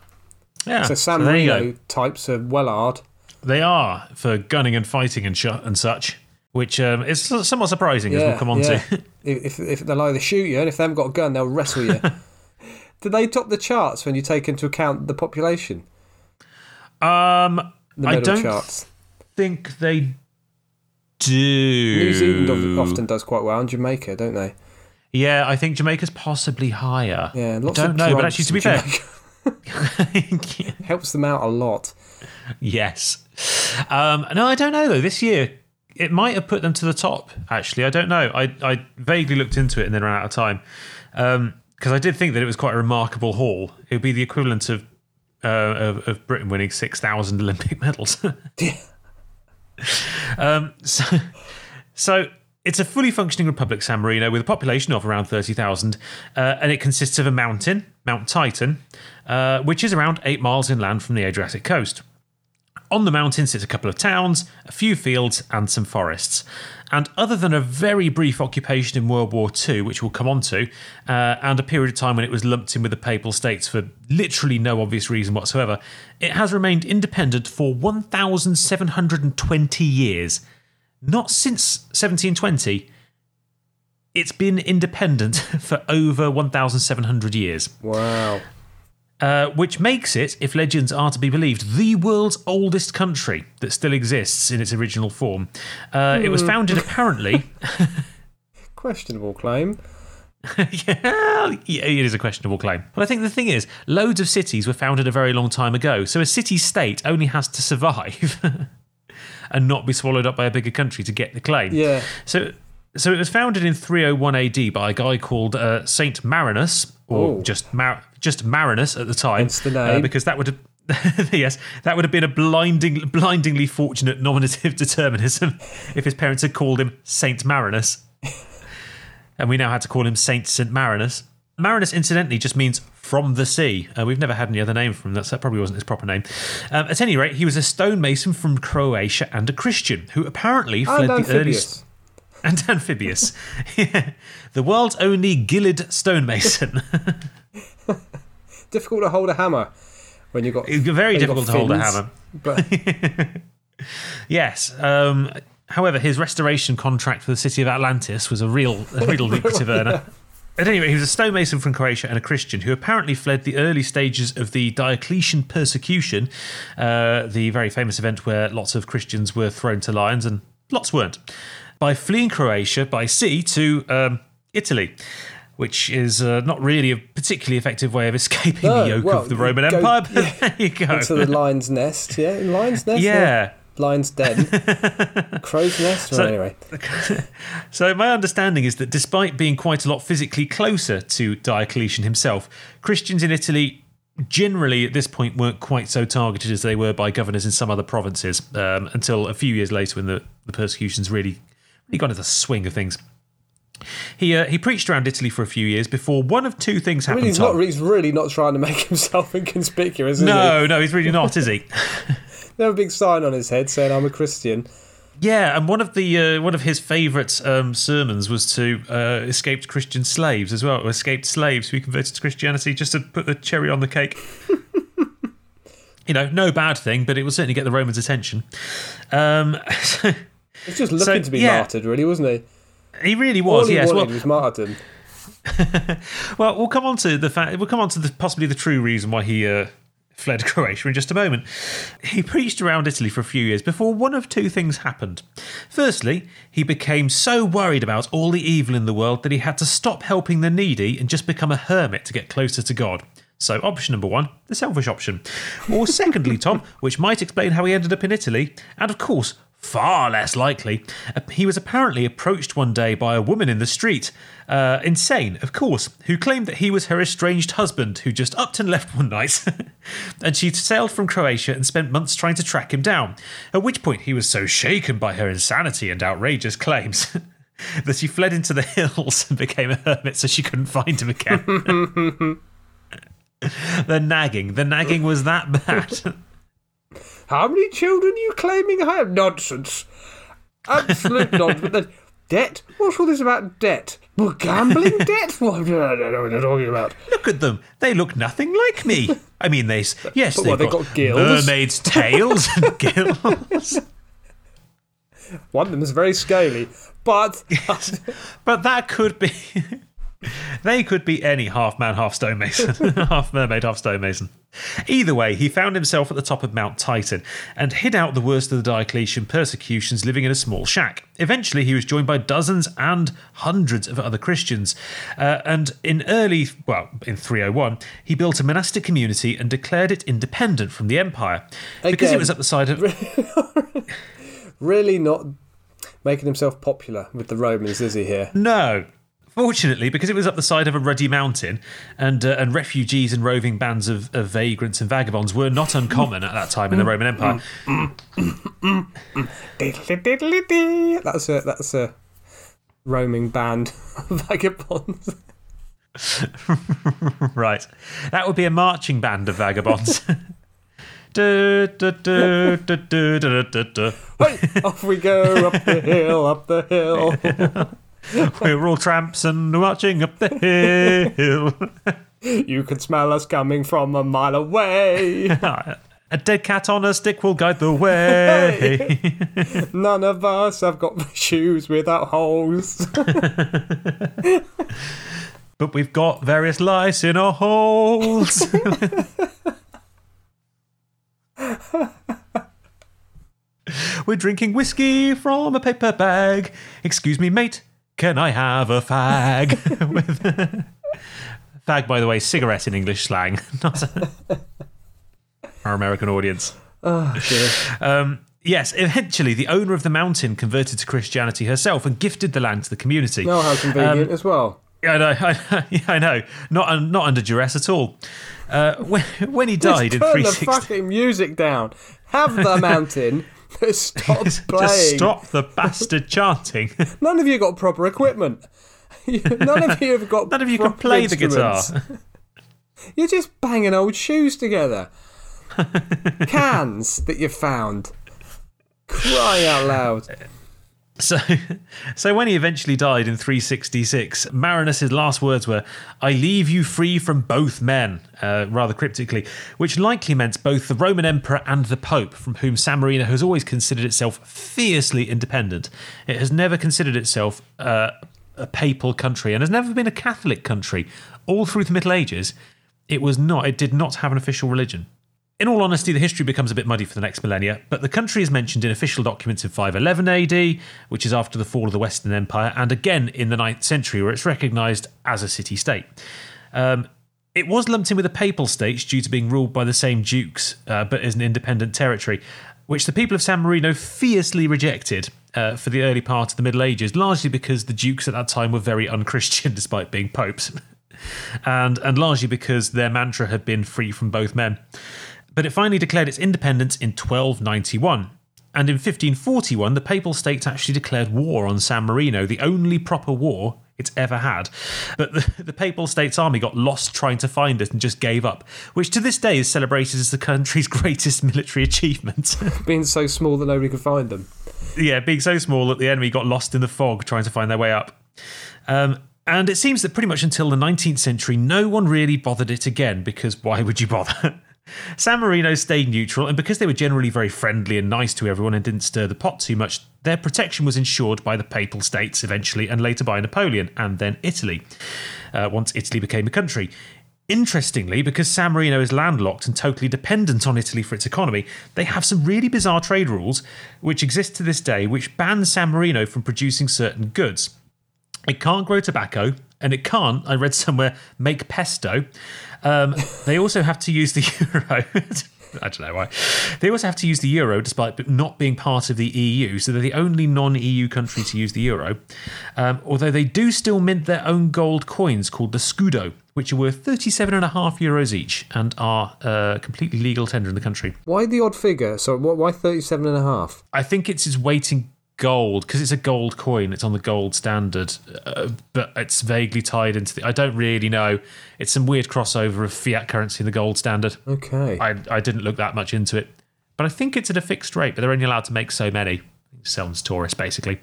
Yeah, So San go. Marino types are well hard. They are for gunning and fighting and sh- and such, which um, is somewhat surprising as we'll come on yeah. to. if, if they'll either shoot you, and if they haven't got a gun, they'll wrestle you. Do they top the charts when you take into account the population? Um, The I don't charts. think they do. New Zealand often does quite well, and Jamaica, don't they? Yeah, I think Jamaica's possibly higher. Yeah, lots I don't of know, but actually, to be fair. Helps them out a lot. yes. Um, no, I don't know though. This year, it might have put them to the top. Actually, I don't know. I, I vaguely looked into it and then ran out of time because I did think that it was quite a remarkable haul. It would be the equivalent of uh, of, of Britain winning six thousand Olympic medals. um, so, so It's a fully functioning republic, San Marino, with a population of around 30,000, uh, and it consists of a mountain, Mount Titan, uh, which is around eight miles inland from the Adriatic coast. On the mountain sits a couple of towns, a few fields, and some forests. And other than a very brief occupation in World War II, which we'll come on to, uh, and a period of time when it was lumped in with the Papal States for literally no obvious reason whatsoever, it has remained independent for 1,720 years. Not since 1720. It's been independent for over 1,700 years Wow. Uh, which makes it, if legends are to be believed, the world's oldest country that still exists in its original form. Uh, It was founded apparently. Questionable claim. yeah, yeah, it is a questionable claim. But I think the thing is, loads of cities were founded a very long time ago, so a city state only has to survive and not be swallowed up by a bigger country to get the claim. Yeah. So, so it was founded in 301 AD by a guy called uh, Saint Marinus, or Oh. just Mar- just Marinus at the time, the uh, because that would have. yes, that would have been a blinding, blindingly fortunate nominative determinism if his parents had called him Saint Marinus, and we now had to call him Saint Saint Marinus. Marinus, incidentally, just means from the sea. Uh, we've never had any other name from that, so that probably wasn't his proper name. Um, at any rate, he was a stonemason from Croatia and a Christian who apparently fled the early amphibious. and amphibious. Yeah. the world's only gilled stonemason. Difficult to hold a hammer when you've got. Very you've got difficult to hold a hammer. But Yes. Um, however, his restoration contract for the city of Atlantis was a real, a real lucrative earner. At any rate, he was a stonemason from Croatia and a Christian who apparently fled the early stages of the Diocletian persecution, uh, the very famous event where lots of Christians were thrown to lions and lots weren't, by fleeing Croatia by sea to um, Italy. Which is uh, not really a particularly effective way of escaping No, the yoke well, of the Roman go- Empire, but there you go. to the lion's nest. Yeah, lion's nest. yeah. Lion's den. Crow's nest. Well, So- anyway, So, my understanding is that despite being quite a lot physically closer to Diocletian himself, Christians in Italy generally at this point weren't quite so targeted as they were by governors in some other provinces um, until a few years later when the, the persecutions really, really got into the swing of things. He, uh, he preached around Italy for a few years before one of two things happened. I mean, he's not. He's really not trying to make himself inconspicuous. Is he? no, no, he's really not, is he? There's a big sign on his head saying, "I'm a Christian." Yeah, and one of the uh, one of his favourite um, sermons was to uh, escaped Christian slaves as well, or escaped slaves who converted to Christianity, just to put the cherry on the cake. you know, no bad thing, but it will certainly get the Romans' attention. Um, He's just looking to be yeah. martyred, really, wasn't he? he really was. All he yes. wanted Well, was martyrdom. well, we'll come on to the fact. We'll come on to the, possibly the true reason why he uh, fled Croatia in just a moment. He preached around Italy for a few years before one of two things happened. Firstly, he became so worried about all the evil in the world that he had to stop helping the needy and just become a hermit to get closer to God. So, option number one, the selfish option. Or, secondly, Tom, which might explain how he ended up in Italy, and of course, far less likely, uh, he was apparently approached one day by a woman in the street, uh, insane, of course, who claimed that he was her estranged husband who just upped and left one night. and she sailed from Croatia and spent months trying to track him down. At which point he was so shaken by her insanity and outrageous claims. That he fled into the hills and became a hermit so she couldn't find him again. the nagging. The nagging was that bad. How many children are you claiming I have? Nonsense. Absolute nonsense. Then, debt? What's all this about debt? Well, gambling debt? What? I don't know what you're talking about. Look at them. They look nothing like me. I mean, they yes, they've, what, they got, got gills? mermaids' tails and gills. One of them is very scaly, but But that could be. they could be any half man, half stonemason, half mermaid, half stonemason. Either way, he found himself at the top of Mount Titan and hid out the worst of the Diocletian persecutions living in a small shack. Eventually, he was joined by dozens and hundreds of other Christians. Uh, and in early, well, in 301, he built a monastic community and declared it independent from the empire. Because it was up the side of. really not making himself popular with the Romans, is he here? No. Fortunately, because it was up the side of a ruddy mountain, and uh, and refugees and roving bands of, of vagrants and vagabonds were not uncommon at that time in the Roman Empire. That's a that's a roaming band of vagabonds. right. That would be a marching band of vagabonds. Du, du, du. Hey, off we go up the hill, up the hill. We're all tramps and marching up the hill. You can smell us coming from a mile away. A dead cat on a stick will guide the way. None of us have got shoes without holes. but we've got various lice in our holes. We're drinking whiskey from a paper bag. Excuse me, mate. Can I have a fag? With fag, by the way, cigarette in English slang, not our American audience. oh, dear. Um, yes, eventually, the owner of the mountain converted to Christianity herself and gifted the land to the community. Oh, how convenient as well. Yeah, I know. I, yeah, I know. Not not under duress at all. Uh, when, when he died Just in turn the fucking music down. Have the mountain. Stop just stop the bastard chanting. None of you got proper equipment. None of you have got. None of you can play the guitar. You're just banging old shoes together. Cans that you found. Cry out loud. So, so when he eventually died in 366, Marinus' last words were, I leave you free from both men, uh, rather cryptically, which likely meant both the Roman Emperor and the Pope, from whom San Marino has always considered itself fiercely independent. It has never considered itself uh, a papal country and has never been a Catholic country. All through the Middle Ages, it was not, it did not have an official religion. In all honesty, the history becomes a bit muddy for the next millennia, but the country is mentioned in official documents in 511 AD, which is after the fall of the Western Empire, and again in the 9th century, where it's recognised as a city state. Um, it was lumped in with the Papal States due to being ruled by the same dukes, uh, but as an independent territory, which the people of San Marino fiercely rejected uh, for the early part of the Middle Ages, largely because the dukes at that time were very unchristian despite being popes, and, and largely because their mantra had been free from both men but it finally declared its independence in 1291. And in 1541, the Papal States actually declared war on San Marino, the only proper war it's ever had. But the, the, Papal States Army got lost trying to find it and just gave up, which to this day is celebrated as the country's greatest military achievement. Being so small that nobody could find them. yeah, being so small that the enemy got lost in the fog trying to find their way up. Um, and it seems that pretty much until the 19th century, no one really bothered it again because why would you bother? San Marino stayed neutral, and because they were generally very friendly and nice to everyone and didn't stir the pot too much, their protection was ensured by the Papal States eventually, and later by Napoleon, and then Italy, uh, once Italy became a country. Interestingly, because San Marino is landlocked and totally dependent on Italy for its economy, they have some really bizarre trade rules which exist to this day which ban San Marino from producing certain goods. It can't grow tobacco, and it can't, I read somewhere, make pesto. Um, they also have to use the euro. I don't know why. They also have to use the euro despite not being part of the EU, so they're the only non EU country to use the euro. Um, although they do still mint their own gold coins called the Scudo, which are worth 37.5 euros each and are uh, completely legal tender in the country. Why the odd figure? So why thirty-seven and a half? I think it's its weight in gold because it's a gold coin. It's on the gold standard, uh, but it's vaguely tied into the. I don't really know. It's some weird crossover of fiat currency and the gold standard. Okay. I I didn't look that much into it, but I think it's at a fixed rate. But they're only allowed to make so many. Sell them to tourists, basically.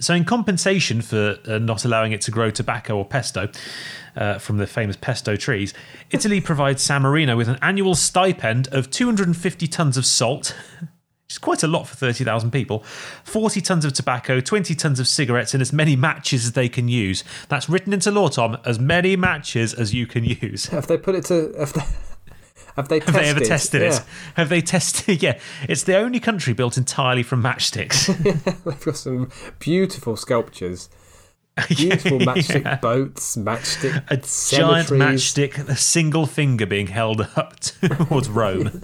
So, in compensation for uh, not allowing it to grow tobacco or pesto uh, from the famous pesto trees, Italy provides San Marino with an annual stipend of 250 tons of salt, is quite a lot for 30,000 people, 40 tons of tobacco, 20 tons of cigarettes, and as many matches as they can use. That's written into law, Tom, as many matches as you can use. have they put it to? Have they? Have they, Have they ever tested yeah. it? Have they tested? Yeah, it's the only country built entirely from matchsticks. They've got some beautiful sculptures. Beautiful matchstick Yeah. boats, matchstick a giant matchstick, a single finger being held up towards Rome.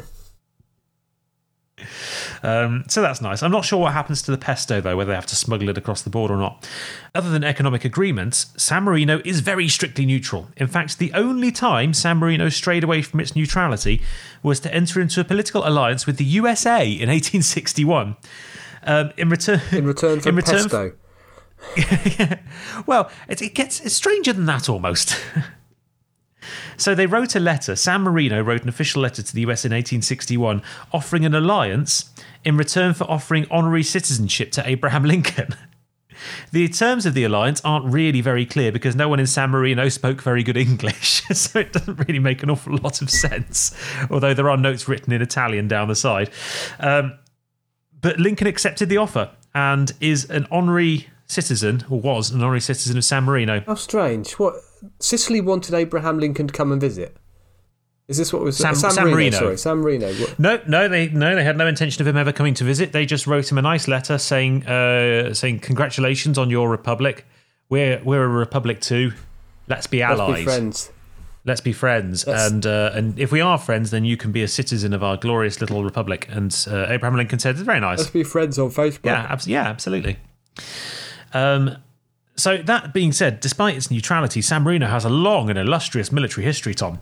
Um, so that's nice. I'm not sure what happens to the pesto though, whether they have to smuggle it across the border or not. Other than economic agreements, San Marino is very strictly neutral. In fact, the only time San Marino strayed away from its neutrality was to enter into a political alliance with the USA in 1861. Um, in return, In return for in return pesto. Well, it, it gets it's stranger than that almost. so they wrote a letter. San Marino wrote an official letter to the US in 1861 offering an alliance in return for offering honorary citizenship to Abraham Lincoln. The terms of the alliance aren't really very clear because no one in San Marino spoke very good English, so it doesn't really make an awful lot of sense. Although there are notes written in Italian down the side. Um, but Lincoln accepted the offer and is an honorary citizen, or was an honorary citizen of San Marino. How strange. What? Sicily wanted Abraham Lincoln to come and visit. Is this what was Sam San Marino. Sorry, Sam Marino. What- No, no, they no, they had no intention of him ever coming to visit. They just wrote him a nice letter saying, uh, saying congratulations on your republic. We're we're a republic too. Let's be allies. Let's be friends. Let's be friends. Let's- And uh, and if we are friends, then you can be a citizen of our glorious little republic. And uh, Abraham Lincoln said, "It's very nice." Let's be friends on Facebook. Yeah, abs- yeah, absolutely. Um, so that being said, despite its neutrality, San Marino has a long and illustrious military history. Tom,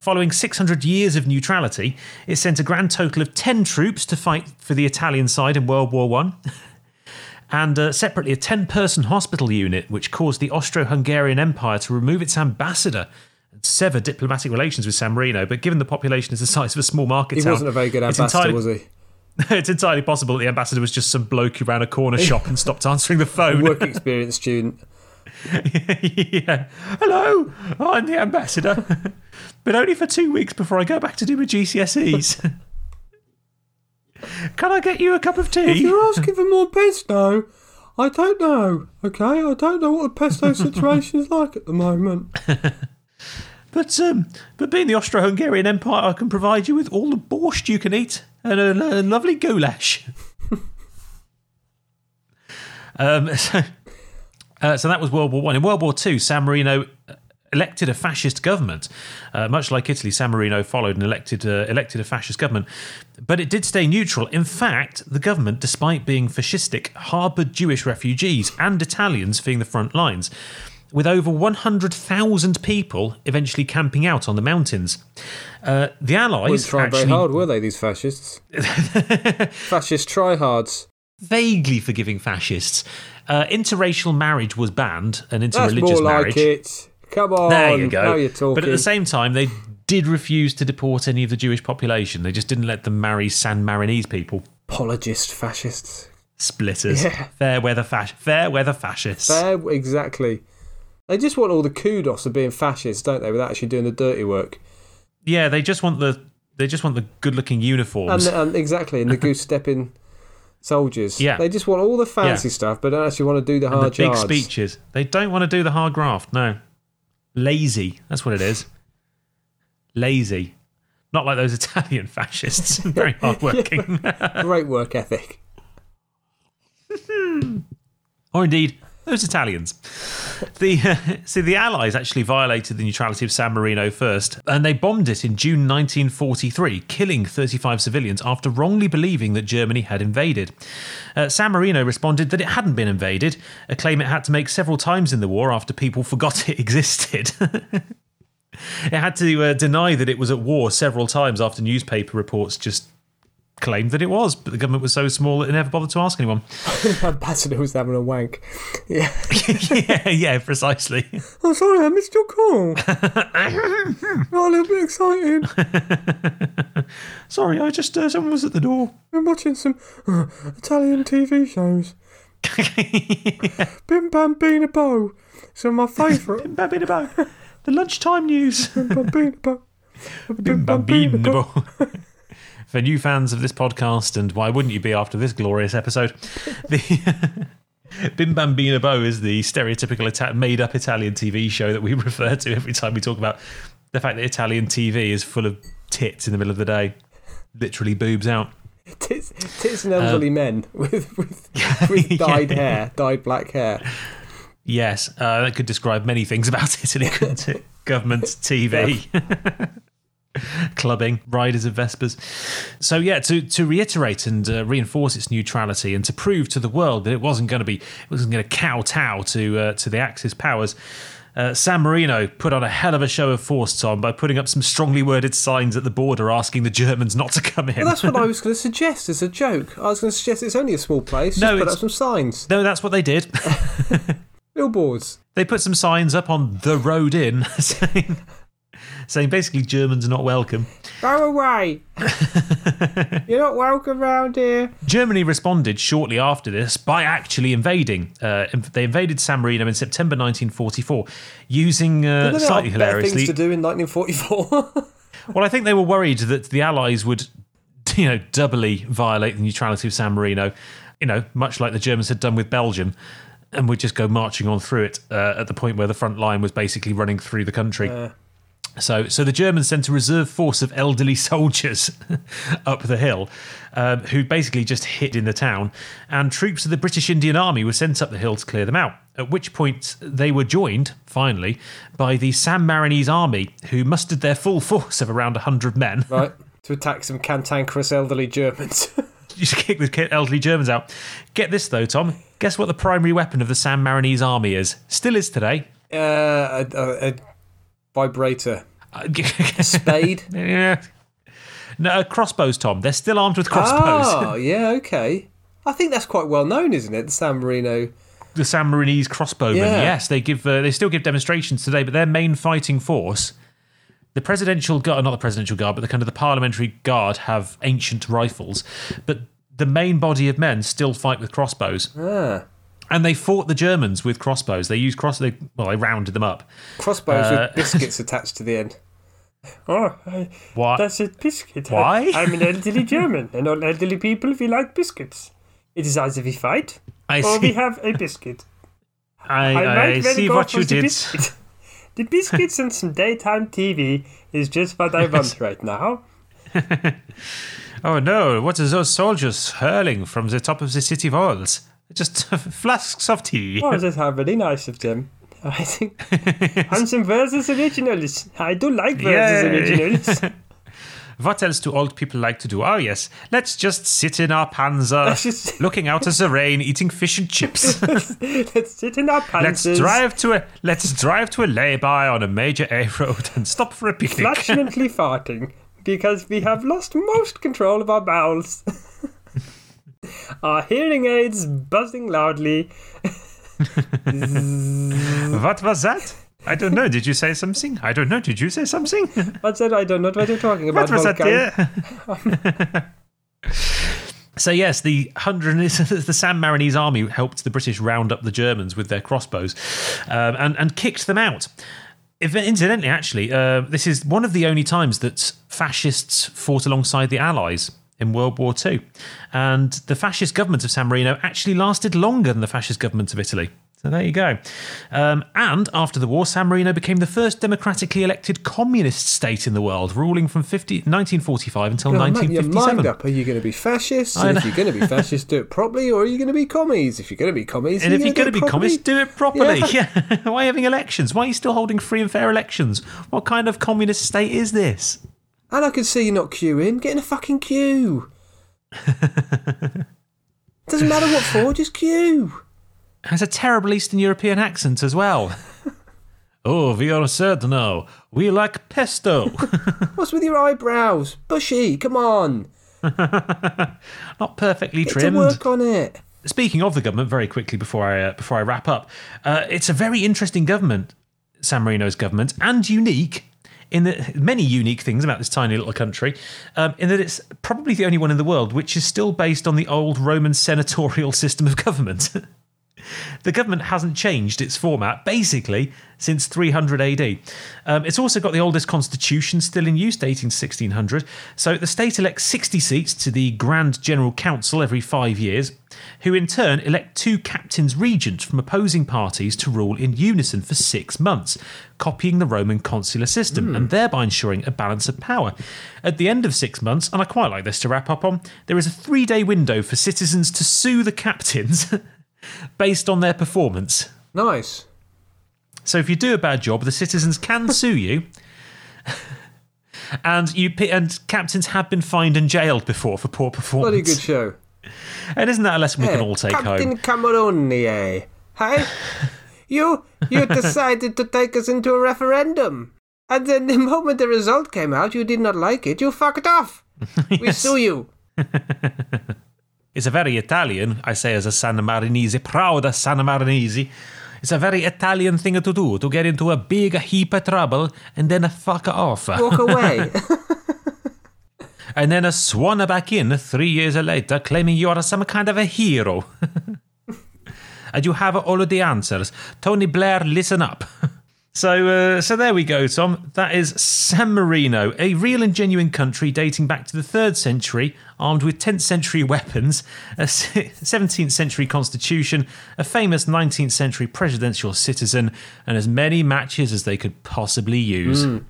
following 600 years of neutrality, it sent a grand total of 10 troops to fight for the Italian side in World War One. And uh, separately, a 10 person hospital unit, which caused the Austro Hungarian Empire to remove its ambassador and sever diplomatic relations with San Marino. But given the population is the size of a small market He town, wasn't a very good ambassador, entirely- was he? it's entirely possible that the ambassador was just some bloke who ran a corner shop and stopped answering the phone. Work experience student. yeah. Hello, I'm the ambassador, but only for two weeks before I go back to do my GCSEs. Can I get you a cup of tea? If you're asking for more pesto, I don't know. Okay, I don't know what the pesto situation is like at the moment. But um, but being the Austro-Hungarian Empire, I can provide you with all the borscht you can eat and a, a lovely goulash. um, so, uh, so that was World War One. In World War Two, San Marino elected a fascist government. Uh, much like Italy, San Marino followed and elected uh, elected a fascist government, but it did stay neutral. In fact, the government, despite being fascistic, harboured Jewish refugees and Italians fleeing the front lines. With over 100,000 people eventually camping out on the mountains. Uh, the Allies try actually very hard, were they, these fascists? Fascist tryhards. vaguely forgiving fascists. Uh, interracial marriage was banned, and That's interreligious more marriage. like it. Come on. There you go. Now you're talking. But at the same time, they did refuse to deport any of the Jewish population. They just didn't let them marry San Marinese people. Apologist fascists. Splitters. Yeah. Fair weather fas- fair weather fascists. Fair, exactly. They just want all the kudos of being fascists, don't they, without actually doing the dirty work. Yeah, they just want the they just want the good looking And, uniforms. and exactly, and the goose stepping soldiers. Yeah. They just want all the fancy Yeah. stuff, but don't actually want to do the and the big yards. speeches. They don't want to do the hard graft. No. Lazy. That's what it is. Lazy. Not like those Italian fascists. Very hardworking. Great work ethic. or indeed those Italians. The uh, see the Allies actually violated the neutrality of San Marino first, and they bombed it in June 1943, killing 35 civilians after wrongly believing that Germany had invaded. Uh, San Marino responded that it hadn't been invaded, a claim it had to make several times in the war after people forgot it existed. it had to uh, deny that it was at war several times after newspaper reports just claimed that it was, but the government was so small that it never bothered to ask anyone. Ambassador was having a wank. Yeah. yeah, yeah, precisely. I'm sorry, I missed your call. Got a little bit excited. Sorry, I just uh, someone was at the door. Been watching some uh, Italian TV shows. Bim Bam Bean Bo. Some of my favourite. Babinabo. The lunchtime news. Bim Bam Bean Bo. Bim Babinabo. For new fans of this podcast, and why wouldn't you be after this glorious episode? The Bim Bambino Bo is the stereotypical Ita- made-up Italian TV show that we refer to every time we talk about the fact that Italian TV is full of tits in the middle of the day, literally boobs out. Tits, tits and elderly men with, with, with dyed hair, dyed black hair. Yes, uh, that could describe many things about Italy, couldn't it? Government, TV, clubbing, riders of Vespas. So, yeah, to, to reiterate and uh, reinforce its neutrality and to prove to the world that it wasn't going to be, it wasn't going to kowtow to uh, to the Axis powers. Uh, San Marino put on a hell of a show of force, Tom, by putting up some strongly worded signs at the border asking the Germans not to come in. Well, that's what I was going to suggest as a joke. I was going to suggest it's only a small place. No, just put up some signs, no, that's what they did. billboards. they put some signs up on the road in saying, saying basically Germans are not welcome. Go away. You're not welcome round here. Germany responded shortly after this by actually invading. Uh, they invaded San Marino in September 1944 using, uh, There slightly are better hilariously, things to do in 1944. Well, I think they were worried that the Allies would, you know, doubly violate the neutrality of San Marino, you know, much like the Germans had done with Belgium, and would just go marching on through it uh, at the point where the front line was basically running through the country. So, so the Germans sent a reserve force of elderly soldiers up the hill, um, who basically just hid in the town, and troops of the British Indian Army were sent up the hill to clear them out. At which point they were joined, finally, by the San Marinese Army, who mustered their full force of around hundred men. right. To attack some cantankerous elderly Germans. Just kick the elderly Germans out. Get this though, Tom. Guess what the primary weapon of the San Marinese Army is? Still is today. uh, a, a, a vibrator. Uh, Spade. yeah. No, uh, crossbows, Tom. They're still armed with crossbows. Oh, yeah, okay. I think that's quite well known, isn't it? The San Marino. the San Marinese crossbowmen. Yeah. Yes, they give uh, they still give demonstrations today, but their main fighting force, the presidential guard, not the presidential guard, but the kind of the parliamentary guard, have ancient rifles, but the main body of men still fight with crossbows. Ah. And they fought the Germans with crossbows. They used cross. They, well, they rounded them up. Crossbows Uh, with biscuits attached to the end. Oh, I, Why? that's a biscuit. Why? I, am an elderly German, and all elderly people, we like biscuits. It is either we fight I or we have a biscuit. I, I, I, very see what you the did. biscuit. The biscuits and some daytime TV is just what I want right now. Oh no! What are those soldiers hurling from the top of the city walls? Just flasks of tea. Oh, that's how very nice of them. I think. Handsome Werther's Originals. I do like Werther's Yay. originals. What else do old people like to do? Oh, yes, let's just sit in our panzer, just- looking out at the rain, eating fish and chips. Let's sit in our let's drive to a let's drive to a lay-by on a major A road and stop for a picnic. flatulently farting because we have lost most control of our bowels. Our hearing aids buzzing loudly. what was that? I don't know. Did you say something? I don't know. Did you say something? What's that? I don't know what you're talking about. What was that, Wolfgang. dear? so yes, the hundred the San Marinese army helped the British round up the Germans with their crossbows, um, and and kicked them out. If, incidentally, actually, uh, this is one of the only times that fascists fought alongside the Allies in World War II, and the fascist government of San Marino actually lasted longer than the fascist government of Italy. So there you go. Um, and after the war, San Marino became the first democratically elected communist state in the world, ruling from 50, 1945 until Oh, make your 1957. mind up. Are you going to be fascist? And if you're going to be fascist, do it properly, or are you going to be commies? If you're going to be commies, And if you you're going to be communist, do it properly. Yeah. Why are you having elections? Why are you still holding free and fair elections? What kind of communist state is this? And I can see you're not queuing. Get in a fucking queue. Doesn't matter what for, just queue. has a terrible Eastern European accent as well. oh, we are now. We like pesto. What's with your eyebrows? Bushy, come on. Not perfectly Get to trimmed. work on it. Speaking of the government, very quickly before I uh, before I wrap up, uh, it's a very interesting government, San Marino's government, and unique in the many unique things about this tiny little country. Um, in that it's probably the only one in the world which is still based on the old Roman senatorial system of government. The government hasn't changed its format basically since 300 AD. Um, it's also got the oldest constitution still in use, dating 1600. So the state elects 60 seats to the Grand General Council every five years, who in turn elect two captains regent from opposing parties to rule in unison for six months, copying the Roman consular system and thereby ensuring a balance of power. At the end of six months, and I quite like this to wrap up on, there is a three day window for citizens to sue the captains. based on their performance. Nice. So if you do a bad job, the citizens can sue you. And you and captains have been fined and jailed before for poor performance. Bloody good show. And isn't that a lesson we can all take Captain home? Cameroni, eh? Hey? You you decided to take us into a referendum. And then the moment the result came out, you did not like it. You fucked off. We sue you. It's a very Italian, I say as a San Marinese, proud San Marinese. It's a very Italian thing to do, to get into a big heap of trouble and then fuck off. Walk away. and then a swan back in three years later claiming you are some kind of a hero. and you have all of the answers. Tony Blair, listen up. So, uh, so there we go, Tom. That is San Marino, a real and genuine country dating back to the third century, armed with 10th century weapons, a 17th century constitution, a famous 19th century presidential citizen, and as many matches as they could possibly use. Mm.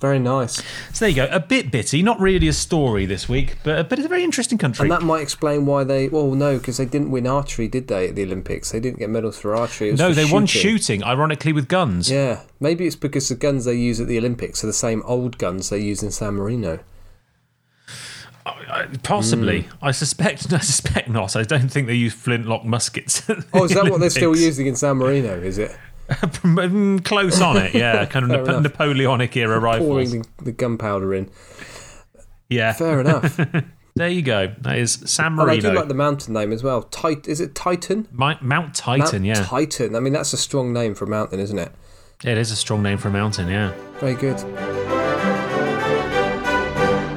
Very nice. So there you go. A bit bitty, not really a story this week, but but it's a very interesting country. And that might explain why they. Well, no, because they didn't win archery, did they, at the Olympics? They didn't get medals for archery. no, for they shooting. won shooting, ironically, with guns. Yeah, maybe it's because the guns they use at the Olympics are the same old guns they use in San Marino. Uh, possibly, mm. I suspect. I suspect not. I don't think they use flintlock muskets. oh, is that what they're still using in San Marino? Is it? Close on it, yeah. Kind of Nap- Napoleonic era rifles. Pouring the, the gunpowder in. Yeah. Fair enough. there you go. That is San Marino. And I do like the mountain name as well. Tit- is it Titan? My- Mount Titan, Mount yeah. Titan. I mean, that's a strong name for a mountain, isn't it? It is a strong name for a mountain, yeah. Very good.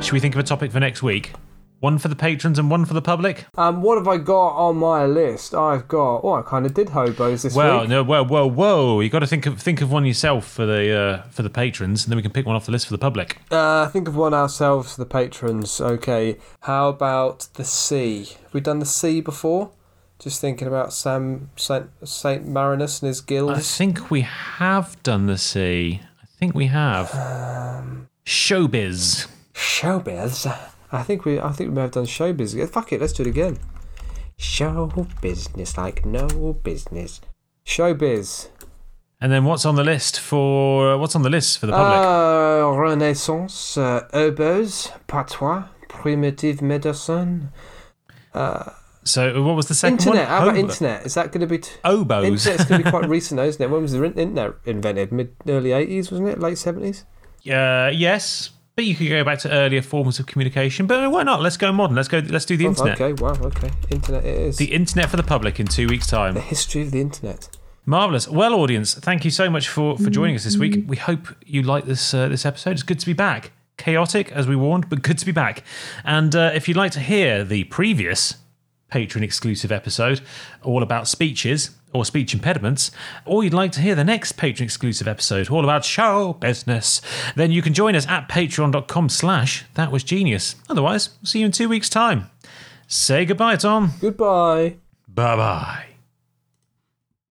Should we think of a topic for next week? One for the patrons and one for the public. Um, what have I got on my list? I've got. Oh, I kind of did hobos this well, week. no, well, well, whoa! You got to think of think of one yourself for the uh, for the patrons, and then we can pick one off the list for the public. Uh, think of one ourselves for the patrons. Okay. How about the sea? Have we done the sea before? Just thinking about Sam Saint, Saint Marinus and his guild. I think we have done the sea. I think we have. Um, showbiz. Showbiz. I think we I think we may have done showbiz again. Fuck it, let's do it again. Show business like no business. Showbiz. And then what's on the list for what's on the list for the public? Uh, Renaissance, uh, herbes, patois, primitive medicine. Uh, so what was the second internet. one? How about internet? Is that going to be t- oboes? Internet's going to be quite recent, though, isn't it? When was the internet invented? Mid early eighties, wasn't it? Late seventies. Uh, yes, but you could go back to earlier forms of communication. But why not? Let's go modern. Let's go. Let's do the Oh, internet. Okay, wow, okay. Internet it is. The internet for the public in two weeks' time. The history of the internet. Marvelous. Well, audience, thank you so much for for joining us this week. We hope you like this uh, this episode. It's good to be back. Chaotic as we warned, but good to be back. And uh, if you'd like to hear the previous patron exclusive episode all about speeches or speech impediments, or you'd like to hear the next patron exclusive episode all about show business, then you can join us at patreon.com slash that was genius. Otherwise, we'll see you in two weeks' time. Say goodbye, Tom. Goodbye. Bye bye.